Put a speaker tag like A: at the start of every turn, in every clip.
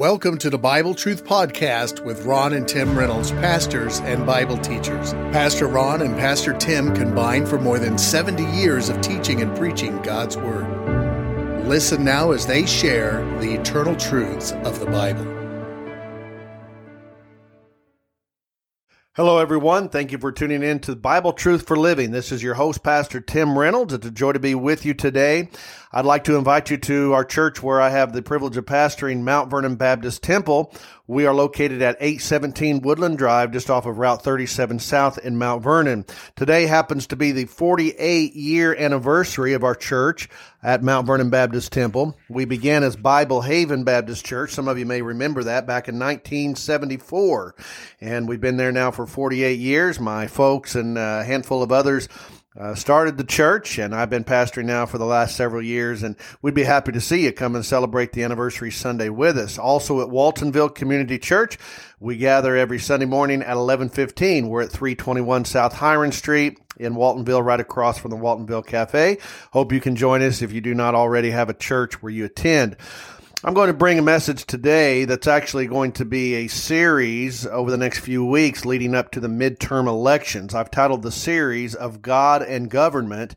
A: Welcome to the Bible Truth Podcast with Ron and Tim Reynolds, pastors and Bible teachers. Pastor Ron and Pastor Tim combined for more than 70 years of teaching and preaching God's Word. Listen now as they share the eternal truths of the Bible.
B: Hello, everyone. Thank you for tuning in to Bible Truth for Living. This is your host, Pastor Tim Reynolds. It's a joy to be with you today. I'd like to invite you to our church where I have the privilege of pastoring Mount Vernon Baptist Temple. We are located at 817 Woodland Drive, just off of Route 37 South in Mount Vernon. Today happens to be the 48 year anniversary of our church at Mount Vernon Baptist Temple. We began as Bible Haven Baptist Church. Some of you may remember that back in 1974. And we've been there now for 48 years. My folks and uh, a handful of others uh, started the church, and I've been pastoring now for the last several years, and we'd be happy to see you come and celebrate the anniversary Sunday with us. Also at Waltonville Community Church, we gather every Sunday morning at 11:15. We're at 321 South Hiron Street in Waltonville, right across from the Waltonville Cafe. Hope you can join us if you do not already have a church where you attend. I'm going to bring a message today that's actually going to be a series over the next few weeks leading up to the midterm elections. I've titled the series of God and Government.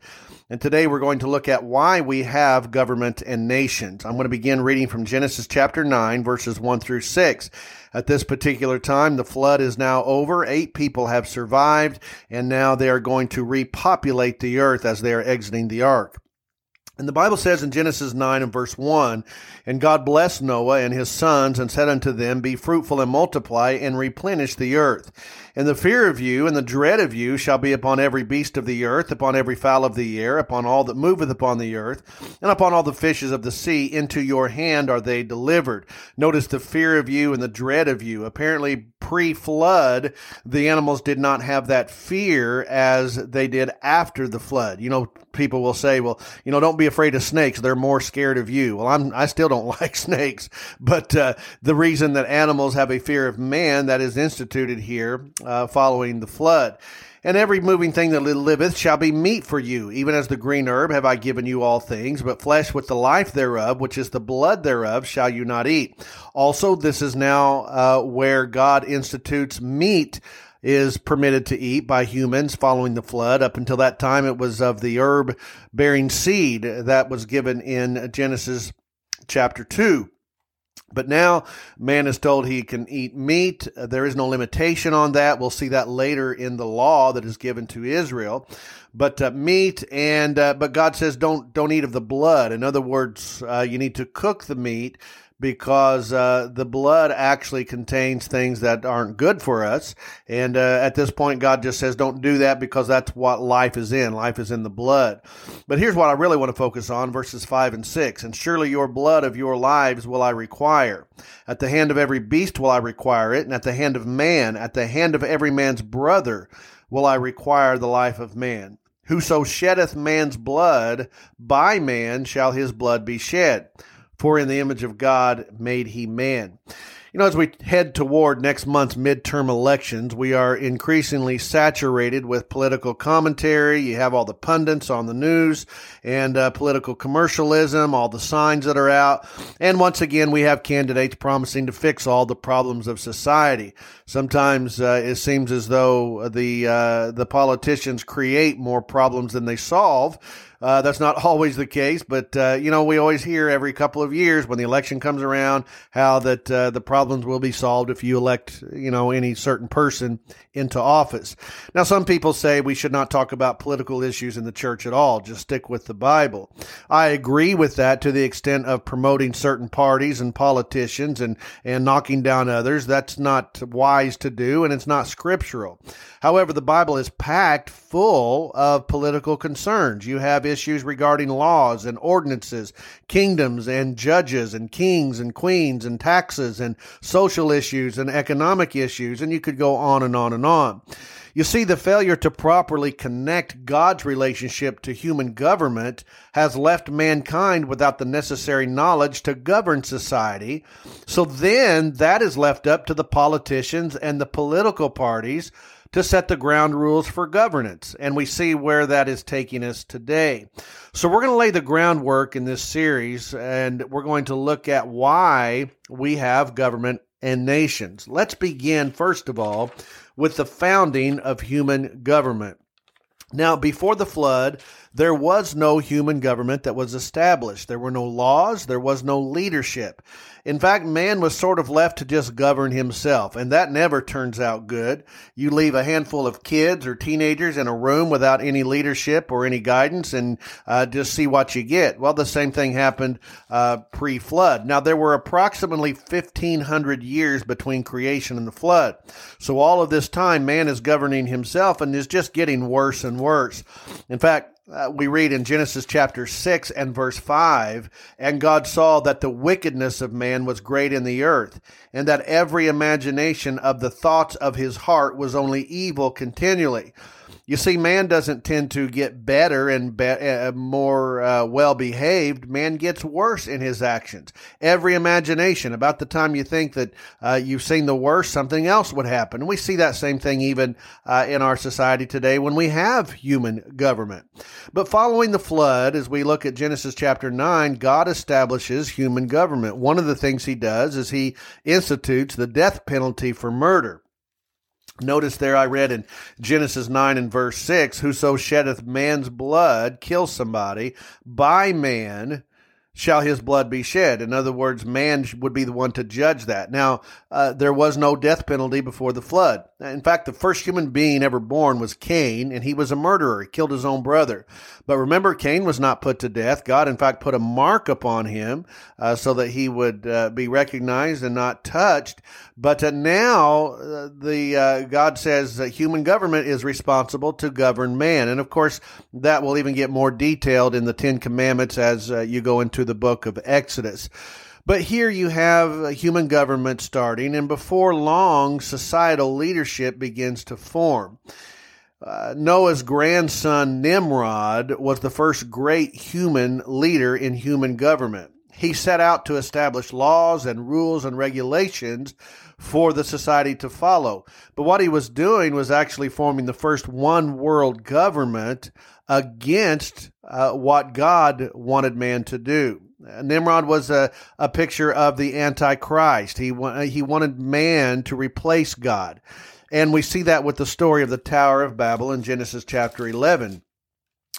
B: And today we're going to look at why we have government and nations. I'm going to begin reading from Genesis chapter 9, verses 1 through 6. At this particular time, the flood is now over. Eight people have survived, and now they are going to repopulate the earth as they are exiting the ark. And the Bible says in Genesis 9 and verse 1, And God blessed Noah and his sons and said unto them, Be fruitful and multiply and replenish the earth. And the fear of you and the dread of you shall be upon every beast of the earth, upon every fowl of the air, upon all that moveth upon the earth, and upon all the fishes of the sea. Into your hand are they delivered. Notice the fear of you and the dread of you. Apparently, pre flood, the animals did not have that fear as they did after the flood. You know, people will say, well, you know, don't be afraid of snakes. They're more scared of you. Well, I'm, I still don't like snakes, but, uh, the reason that animals have a fear of man that is instituted here uh, following the flood. And every moving thing that liveth shall be meat for you, even as the green herb have I given you all things, but flesh with the life thereof, which is the blood thereof, shall you not eat. Also, this is now uh, where God institutes meat is permitted to eat by humans following the flood. Up until that time, it was of the herb bearing seed that was given in Genesis chapter 2. But now man is told he can eat meat. There is no limitation on that. We'll see that later in the law that is given to Israel. But uh, meat and uh, but God says don't don't eat of the blood. In other words, uh, you need to cook the meat because uh, the blood actually contains things that aren't good for us. And uh, at this point, God just says, don't do that because that's what life is in. Life is in the blood. But here's what I really want to focus on verses 5 and 6. And surely your blood of your lives will I require. At the hand of every beast will I require it, and at the hand of man, at the hand of every man's brother will I require the life of man. Whoso sheddeth man's blood, by man shall his blood be shed for in the image of God made he man. You know, as we head toward next month's midterm elections, we are increasingly saturated with political commentary. You have all the pundits on the news and uh, political commercialism, all the signs that are out. And once again, we have candidates promising to fix all the problems of society. Sometimes uh, it seems as though the uh, the politicians create more problems than they solve. Uh, that's not always the case, but uh, you know we always hear every couple of years when the election comes around how that uh, the problems will be solved if you elect you know any certain person into office. Now, some people say we should not talk about political issues in the church at all; just stick with the Bible. I agree with that to the extent of promoting certain parties and politicians and and knocking down others. That's not wise to do, and it's not scriptural. However, the Bible is packed full of political concerns. You have issues regarding laws and ordinances, kingdoms and judges and kings and queens and taxes and social issues and economic issues, and you could go on and on and on. You see, the failure to properly connect God's relationship to human government has left mankind without the necessary knowledge to govern society. So then that is left up to the politicians and the political parties to set the ground rules for governance. And we see where that is taking us today. So we're going to lay the groundwork in this series and we're going to look at why we have government and nations. Let's begin, first of all, with the founding of human government. Now, before the flood, there was no human government that was established. There were no laws, there was no leadership. In fact, man was sort of left to just govern himself, and that never turns out good. You leave a handful of kids or teenagers in a room without any leadership or any guidance and uh, just see what you get. Well, the same thing happened uh, pre flood. Now, there were approximately 1,500 years between creation and the flood. So, all of this time, man is governing himself and is just getting worse and worse. In fact, uh, we read in Genesis chapter 6 and verse 5 And God saw that the wickedness of man was great in the earth, and that every imagination of the thoughts of his heart was only evil continually. You see, man doesn't tend to get better and be- uh, more uh, well behaved. Man gets worse in his actions. Every imagination, about the time you think that uh, you've seen the worst, something else would happen. And we see that same thing even uh, in our society today when we have human government. But following the flood, as we look at Genesis chapter 9, God establishes human government. One of the things he does is he institutes the death penalty for murder. Notice there I read in Genesis 9 and verse 6 Whoso sheddeth man's blood kills somebody. By man shall his blood be shed. In other words, man would be the one to judge that. Now, uh, there was no death penalty before the flood. In fact, the first human being ever born was Cain, and he was a murderer. He killed his own brother. But remember, Cain was not put to death. God, in fact, put a mark upon him uh, so that he would uh, be recognized and not touched. But uh, now, uh, the uh, God says that human government is responsible to govern man, and of course, that will even get more detailed in the Ten Commandments as you go into the book of Exodus. But here you have a human government starting, and before long, societal leadership begins to form. Uh, Noah's grandson Nimrod was the first great human leader in human government. He set out to establish laws and rules and regulations for the society to follow. But what he was doing was actually forming the first one world government against uh, what God wanted man to do. Nimrod was a, a picture of the Antichrist. He, he wanted man to replace God. And we see that with the story of the Tower of Babel in Genesis chapter 11.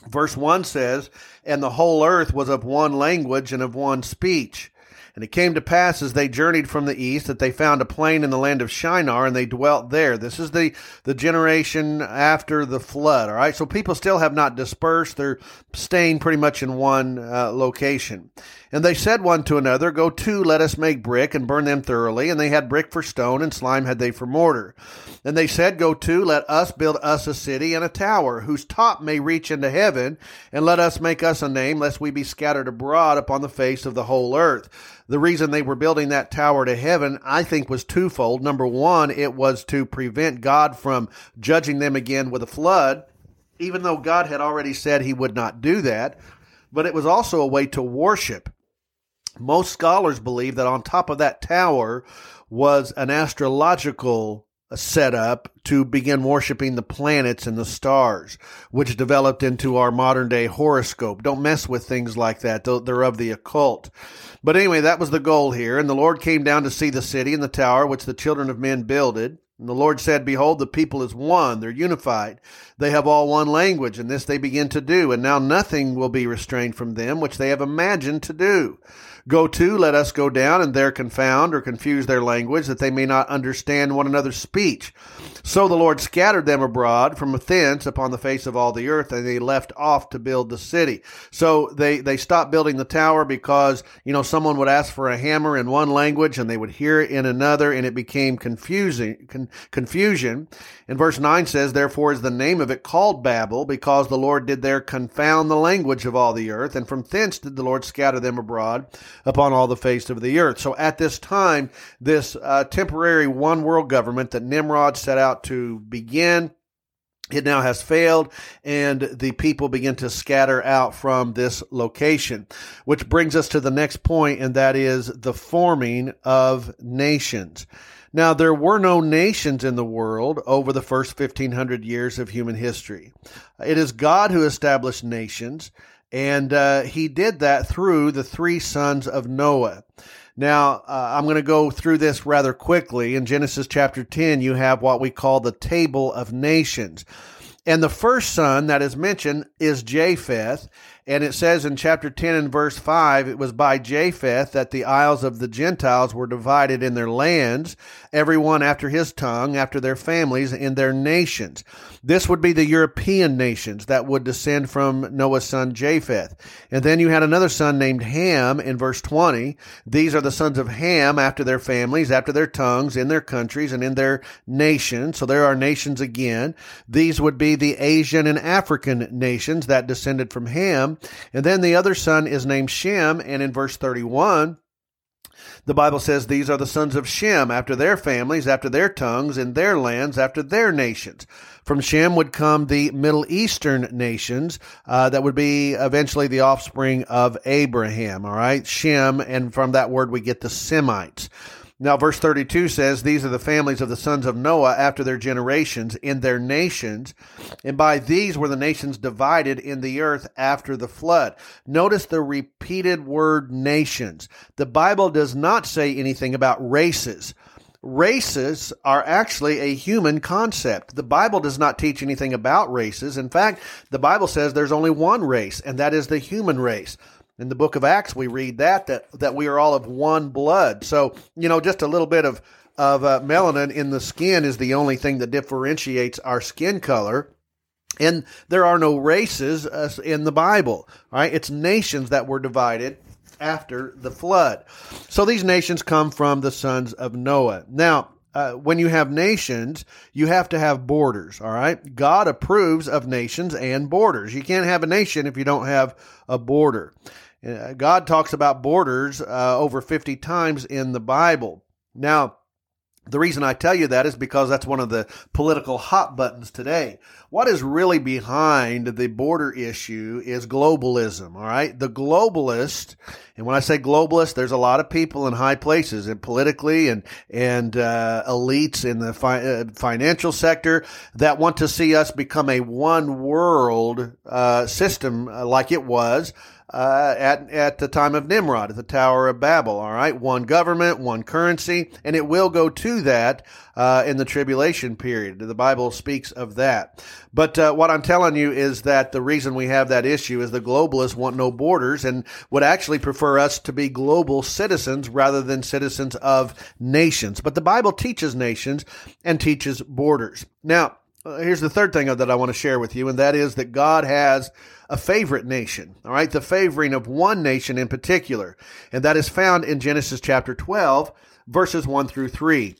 B: Verse 1 says, And the whole earth was of one language and of one speech. And it came to pass as they journeyed from the east that they found a plain in the land of Shinar and they dwelt there. This is the, the generation after the flood. All right. So people still have not dispersed. They're staying pretty much in one uh, location. And they said one to another, Go to, let us make brick and burn them thoroughly. And they had brick for stone and slime had they for mortar. And they said, Go to, let us build us a city and a tower whose top may reach into heaven. And let us make us a name lest we be scattered abroad upon the face of the whole earth the reason they were building that tower to heaven, I think, was twofold. Number one, it was to prevent God from judging them again with a flood, even though God had already said he would not do that. But it was also a way to worship. Most scholars believe that on top of that tower was an astrological set up to begin worshiping the planets and the stars, which developed into our modern day horoscope. Don't mess with things like that. They're of the occult. But anyway, that was the goal here. And the Lord came down to see the city and the tower which the children of men builded. And the Lord said, Behold, the people is one. They're unified. They have all one language, and this they begin to do. And now nothing will be restrained from them, which they have imagined to do. Go to, let us go down and there confound or confuse their language, that they may not understand one another's speech. So the Lord scattered them abroad from thence upon the face of all the earth, and they left off to build the city. So they, they stopped building the tower because, you know, someone would ask for a hammer in one language and they would hear it in another, and it became confusing, con- confusion. And verse 9 says, Therefore is the name of it called Babel, because the Lord did there confound the language of all the earth, and from thence did the Lord scatter them abroad upon all the face of the earth. So at this time, this uh, temporary one world government that Nimrod set out to begin it now has failed and the people begin to scatter out from this location, which brings us to the next point, and that is the forming of nations. Now, there were no nations in the world over the first 1500 years of human history. It is God who established nations, and uh, he did that through the three sons of Noah. Now, uh, I'm going to go through this rather quickly. In Genesis chapter 10, you have what we call the table of nations. And the first son that is mentioned is Japheth. And it says in chapter 10 and verse 5, it was by Japheth that the isles of the Gentiles were divided in their lands, everyone after his tongue, after their families, in their nations. This would be the European nations that would descend from Noah's son Japheth. And then you had another son named Ham in verse 20. These are the sons of Ham after their families, after their tongues, in their countries, and in their nations. So there are nations again. These would be the Asian and African nations that descended from Ham. And then the other son is named Shem, and in verse 31, the Bible says these are the sons of Shem after their families, after their tongues, in their lands, after their nations. From Shem would come the Middle Eastern nations uh, that would be eventually the offspring of Abraham. All right, Shem, and from that word we get the Semites. Now, verse 32 says, These are the families of the sons of Noah after their generations in their nations. And by these were the nations divided in the earth after the flood. Notice the repeated word nations. The Bible does not say anything about races. Races are actually a human concept. The Bible does not teach anything about races. In fact, the Bible says there's only one race, and that is the human race. In the book of Acts, we read that, that, that we are all of one blood. So, you know, just a little bit of, of uh, melanin in the skin is the only thing that differentiates our skin color. And there are no races uh, in the Bible, right? It's nations that were divided after the flood. So these nations come from the sons of Noah. Now, uh, when you have nations, you have to have borders, all right? God approves of nations and borders. You can't have a nation if you don't have a border. Uh, God talks about borders uh, over 50 times in the Bible. Now, the reason I tell you that is because that's one of the political hot buttons today. What is really behind the border issue is globalism, all right? The globalist, and when I say globalist, there's a lot of people in high places and politically and, and, uh, elites in the fi- uh, financial sector that want to see us become a one world, uh, system uh, like it was uh, at at the time of Nimrod at the Tower of Babel. All right, one government, one currency, and it will go to that uh, in the tribulation period. The Bible speaks of that. But uh, what I'm telling you is that the reason we have that issue is the globalists want no borders and would actually prefer us to be global citizens rather than citizens of nations. But the Bible teaches nations and teaches borders. Now here's the third thing that I want to share with you, and that is that God has a favorite nation, all right, the favoring of one nation in particular, and that is found in Genesis chapter 12, verses 1 through 3.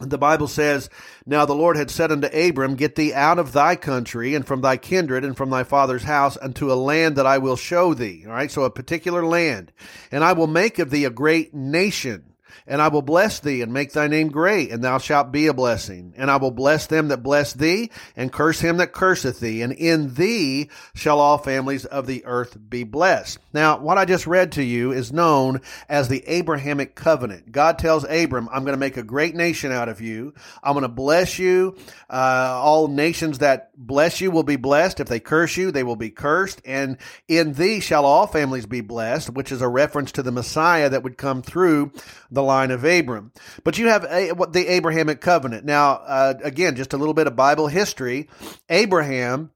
B: The Bible says, Now the Lord had said unto Abram, Get thee out of thy country and from thy kindred and from thy father's house unto a land that I will show thee. All right, so a particular land. And I will make of thee a great nation and I will bless thee and make thy name great, and thou shalt be a blessing. And I will bless them that bless thee, and curse him that curseth thee. And in thee shall all families of the earth be blessed. Now, what I just read to you is known as the Abrahamic covenant. God tells Abram, I'm going to make a great nation out of you. I'm going to bless you. Uh, all nations that bless you will be blessed. If they curse you, they will be cursed. And in thee shall all families be blessed, which is a reference to the Messiah that would come through the line of Abram. But you have a, the Abrahamic covenant. Now, uh, again, just a little bit of Bible history. Abraham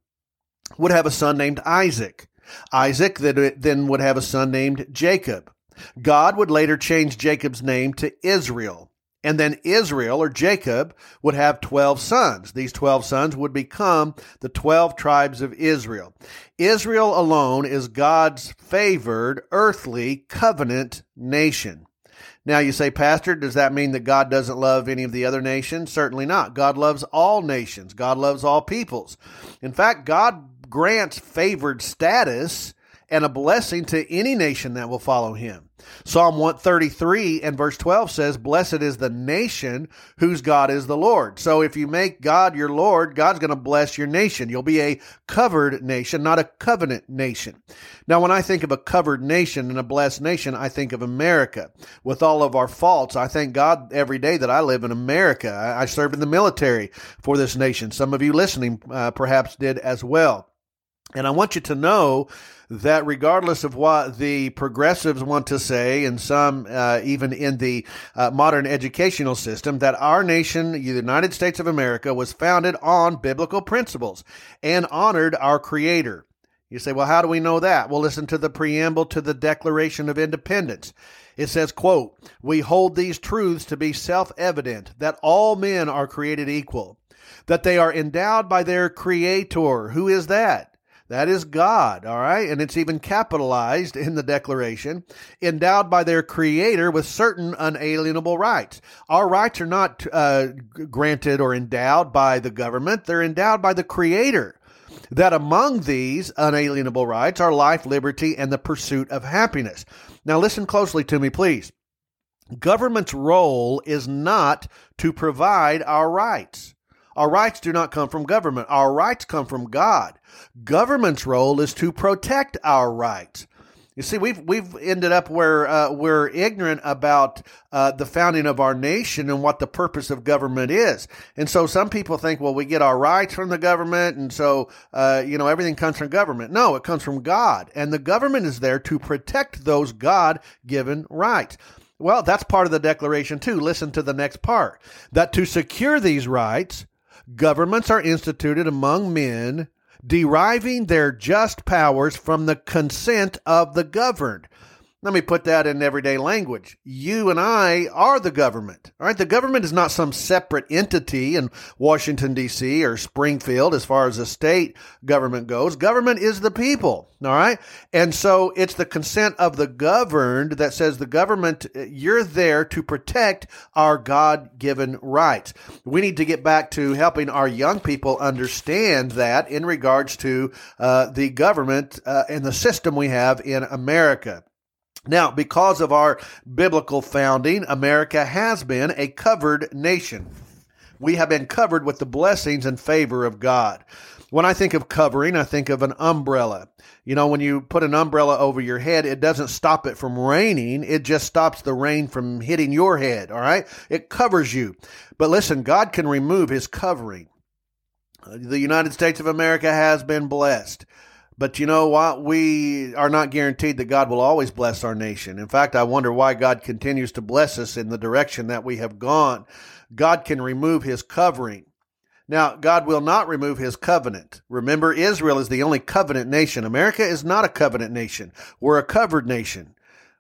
B: would have a son named Isaac. Isaac then would have a son named Jacob. God would later change Jacob's name to Israel. And then Israel or Jacob would have 12 sons. These 12 sons would become the 12 tribes of Israel. Israel alone is God's favored earthly covenant nation. Now you say, Pastor, does that mean that God doesn't love any of the other nations? Certainly not. God loves all nations. God loves all peoples. In fact, God grants favored status and a blessing to any nation that will follow him. Psalm 133 and verse 12 says, Blessed is the nation whose God is the Lord. So if you make God your Lord, God's going to bless your nation. You'll be a covered nation, not a covenant nation. Now, when I think of a covered nation and a blessed nation, I think of America. With all of our faults, I thank God every day that I live in America. I served in the military for this nation. Some of you listening uh, perhaps did as well. And I want you to know that regardless of what the progressives want to say, and some uh, even in the uh, modern educational system, that our nation, the United States of America, was founded on biblical principles and honored our Creator. You say, well, how do we know that? Well, listen to the preamble to the Declaration of Independence. It says, quote, We hold these truths to be self-evident that all men are created equal, that they are endowed by their Creator. Who is that? That is God, all right? And it's even capitalized in the Declaration, endowed by their Creator with certain unalienable rights. Our rights are not uh, granted or endowed by the government, they're endowed by the Creator. That among these unalienable rights are life, liberty, and the pursuit of happiness. Now, listen closely to me, please. Government's role is not to provide our rights. Our rights do not come from government. Our rights come from God. Government's role is to protect our rights. You see, we've we've ended up where uh, we're ignorant about uh, the founding of our nation and what the purpose of government is, and so some people think, well, we get our rights from the government, and so uh, you know everything comes from government. No, it comes from God, and the government is there to protect those God-given rights. Well, that's part of the declaration too. Listen to the next part: that to secure these rights, governments are instituted among men deriving their just powers from the consent of the governed. Let me put that in everyday language. You and I are the government. All right. The government is not some separate entity in Washington, D.C. or Springfield as far as the state government goes. Government is the people. All right. And so it's the consent of the governed that says the government, you're there to protect our God given rights. We need to get back to helping our young people understand that in regards to uh, the government uh, and the system we have in America. Now, because of our biblical founding, America has been a covered nation. We have been covered with the blessings and favor of God. When I think of covering, I think of an umbrella. You know, when you put an umbrella over your head, it doesn't stop it from raining. It just stops the rain from hitting your head. All right. It covers you. But listen, God can remove his covering. The United States of America has been blessed. But you know what? We are not guaranteed that God will always bless our nation. In fact, I wonder why God continues to bless us in the direction that we have gone. God can remove his covering. Now, God will not remove his covenant. Remember, Israel is the only covenant nation. America is not a covenant nation. We're a covered nation.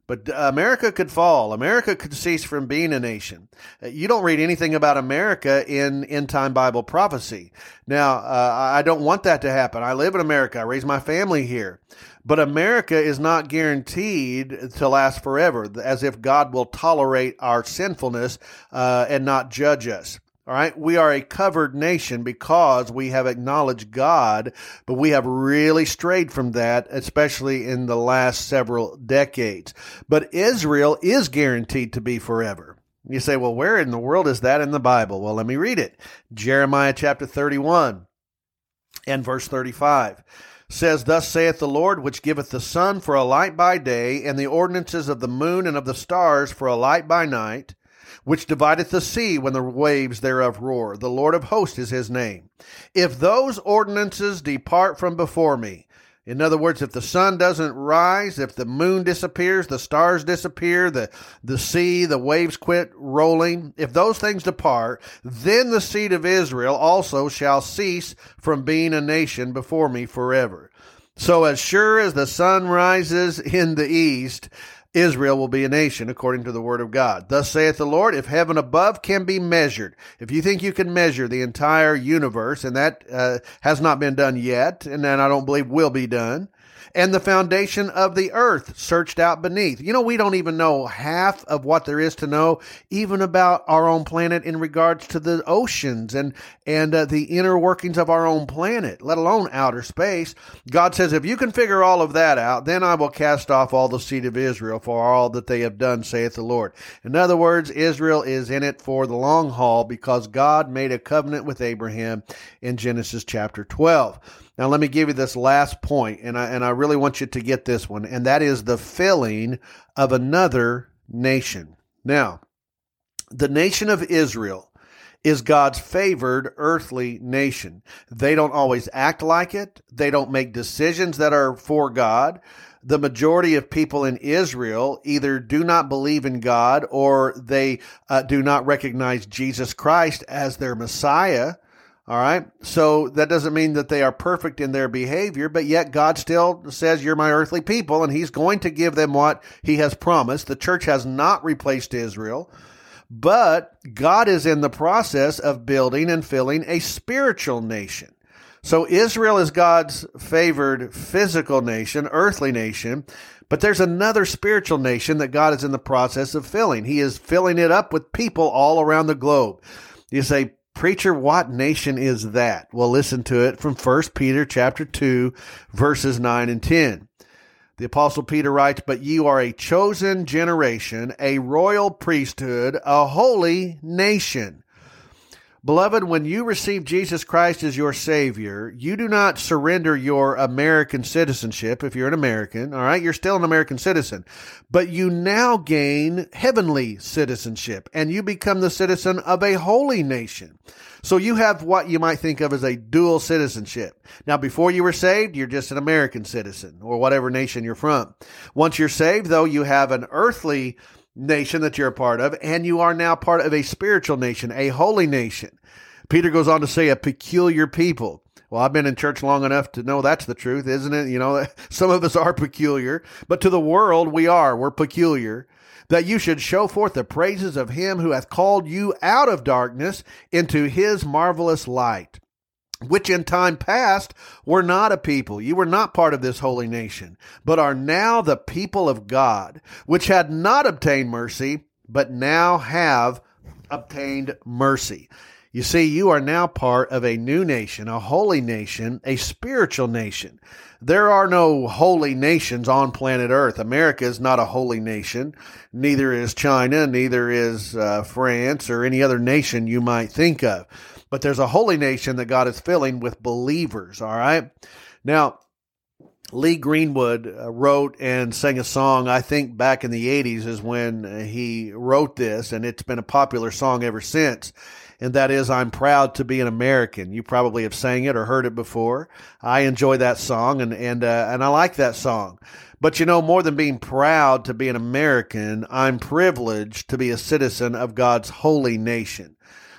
B: But America could fall. America could cease from being a nation. Uh, you don't read anything about America in end time Bible prophecy. Now, uh, I don't want that to happen. I live in America. I raise my family here. But America is not guaranteed to last forever, as if God will tolerate our sinfulness uh, and not judge us. All right. We are a covered nation because we have acknowledged God, but we have really strayed from that, especially in the last several decades. But Israel is guaranteed to be forever. You say, well, where in the world is that in the Bible? Well, let me read it. Jeremiah chapter 31 and verse 35 says, Thus saith the Lord, which giveth the sun for a light by day, and the ordinances of the moon and of the stars for a light by night which divideth the sea when the waves thereof roar. The Lord of hosts is his name. If those ordinances depart from before me, in other words, if the sun doesn't rise, if the moon disappears, the stars disappear, the, the sea, the waves quit rolling, if those things depart, then the seed of Israel also shall cease from being a nation before me forever. So as sure as the sun rises in the east, Israel will be a nation according to the word of God. Thus saith the Lord, if heaven above can be measured, if you think you can measure the entire universe, and that uh, has not been done yet, and then I don't believe will be done, and the foundation of the earth searched out beneath. You know, we don't even know half of what there is to know, even about our own planet in regards to the oceans and and uh, the inner workings of our own planet, let alone outer space. God says, if you can figure all of that out, then I will cast off all the seed of Israel for all that they have done, saith the Lord. In other words, Israel is in it for the long haul because God made a covenant with Abraham in Genesis chapter 12. Now, let me give you this last point, and I, and I really want you to get this one, and that is the filling of another nation. Now, the nation of Israel is God's favored earthly nation. They don't always act like it. They don't make decisions that are for God. The majority of people in Israel either do not believe in God or they uh, do not recognize Jesus Christ as their Messiah. All right. So that doesn't mean that they are perfect in their behavior, but yet God still says, You're my earthly people, and He's going to give them what He has promised. The church has not replaced Israel, but God is in the process of building and filling a spiritual nation. So Israel is God's favored physical nation, earthly nation, but there's another spiritual nation that God is in the process of filling. He is filling it up with people all around the globe. You say, Preacher, what nation is that? Well, listen to it from 1 Peter chapter 2, verses 9 and 10. The apostle Peter writes, But you are a chosen generation, a royal priesthood, a holy nation Beloved, when you receive Jesus Christ as your Savior, you do not surrender your American citizenship if you're an American, all right? You're still an American citizen. But you now gain heavenly citizenship and you become the citizen of a holy nation. So you have what you might think of as a dual citizenship. Now, before you were saved, you're just an American citizen or whatever nation you're from. Once you're saved, though, you have an earthly nation that you're a part of, and you are now part of a spiritual nation, a holy nation. Peter goes on to say, a peculiar people. Well, I've been in church long enough to know that's the truth, isn't it? You know, some of us are peculiar, but to the world we are. We're peculiar. That you should show forth the praises of him who hath called you out of darkness into his marvelous light which in time past were not a people. You were not part of this holy nation, but are now the people of God, which had not obtained mercy, but now have obtained mercy. You see, you are now part of a new nation, a holy nation, a spiritual nation. There are no holy nations on planet Earth. America is not a holy nation. Neither is China, neither is uh, France or any other nation you might think of but there's a holy nation that God is filling with believers. All right. Now, Lee Greenwood uh, wrote and sang a song, I think back in the 80s is when uh, he wrote this, and it's been a popular song ever since. And that is, I'm proud to be an American. You probably have sang it or heard it before. I enjoy that song and, and, uh, and I like that song. But you know, more than being proud to be an American, I'm privileged to be a citizen of God's holy nation.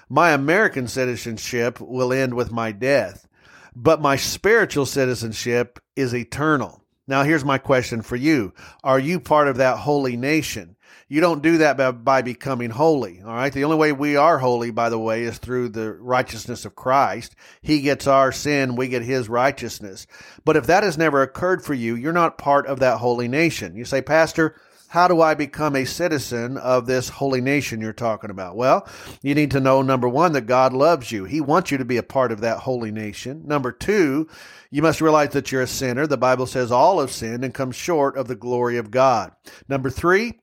B: My American citizenship will end with my death, but my spiritual citizenship is eternal. Now, here's my question for you Are you part of that holy nation? You don't do that by, by, becoming holy. All right. The only way we are holy, by the way, is through the righteousness of Christ. He gets our sin. We get his righteousness. But if that has never occurred for you, you're not part of that holy nation. You say, Pastor, how do I become a citizen of this holy nation you're talking about? Well, you need to know number one, that God loves you. He wants you to be a part of that holy nation. Number two, you must realize that you're a sinner. The Bible says all have sinned and come short of the glory of God. Number three,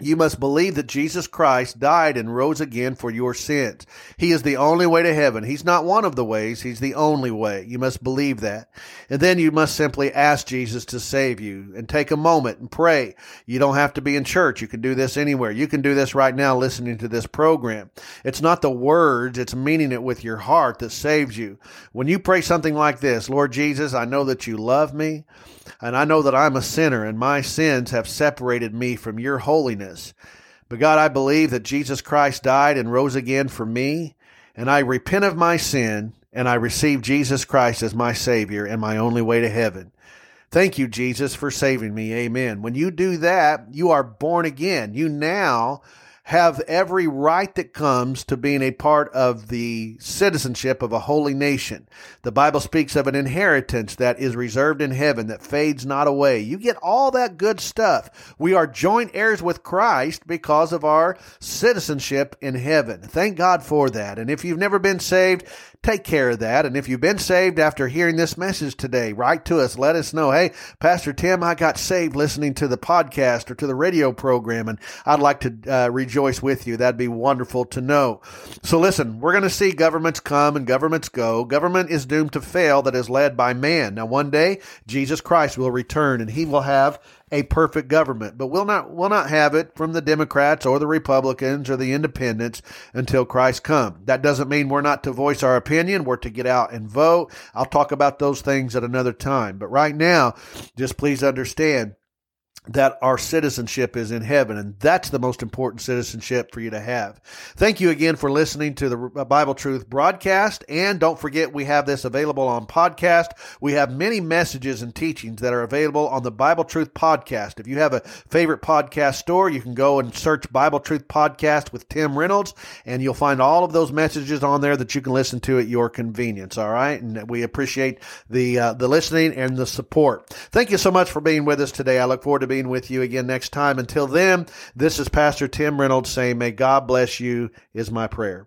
B: you must believe that Jesus Christ died and rose again for your sins. He is the only way to heaven. He's not one of the ways. He's the only way. You must believe that. And then you must simply ask Jesus to save you and take a moment and pray. You don't have to be in church. You can do this anywhere. You can do this right now listening to this program. It's not the words, it's meaning it with your heart that saves you. When you pray something like this, Lord Jesus, I know that you love me and I know that I'm a sinner and my sins have separated me from your holiness. But God, I believe that Jesus Christ died and rose again for me, and I repent of my sin, and I receive Jesus Christ as my Savior and my only way to heaven. Thank you, Jesus, for saving me. Amen. When you do that, you are born again. You now have every right that comes to being a part of the citizenship of a holy nation. The Bible speaks of an inheritance that is reserved in heaven that fades not away. You get all that good stuff. We are joint heirs with Christ because of our citizenship in heaven. Thank God for that. And if you've never been saved, take care of that. And if you've been saved after hearing this message today, write to us. Let us know, hey, Pastor Tim, I got saved listening to the podcast or to the radio program, and I'd like to uh, rejoice with you. That'd be wonderful to know. So listen, we're going to see governments come and governments go. Government is doomed to fail that is led by man. Now, one day, Jesus Christ will return and he will have a perfect government, but we'll not we'll not have it from the Democrats or the Republicans or the independents until Christ come. That doesn't mean we're not to voice our opinion, we're to get out and vote. I'll talk about those things at another time. But right now, just please understand that our citizenship is in heaven, and that's the most important citizenship for you to have. Thank you again for listening to the uh, Bible Truth broadcast, and don't forget we have this available on podcast. We have many messages and teachings that are available on the Bible Truth podcast. If you have a favorite podcast store, you can go and search Bible Truth podcast with Tim Reynolds, and you'll find all of those messages on there that you can listen to at your convenience. All right, and we appreciate the uh, the listening and the support. Thank you so much for being with us today. I look forward to being with you again next time. Until then, this is Pastor Tim Reynolds saying, May God bless you, is my prayer.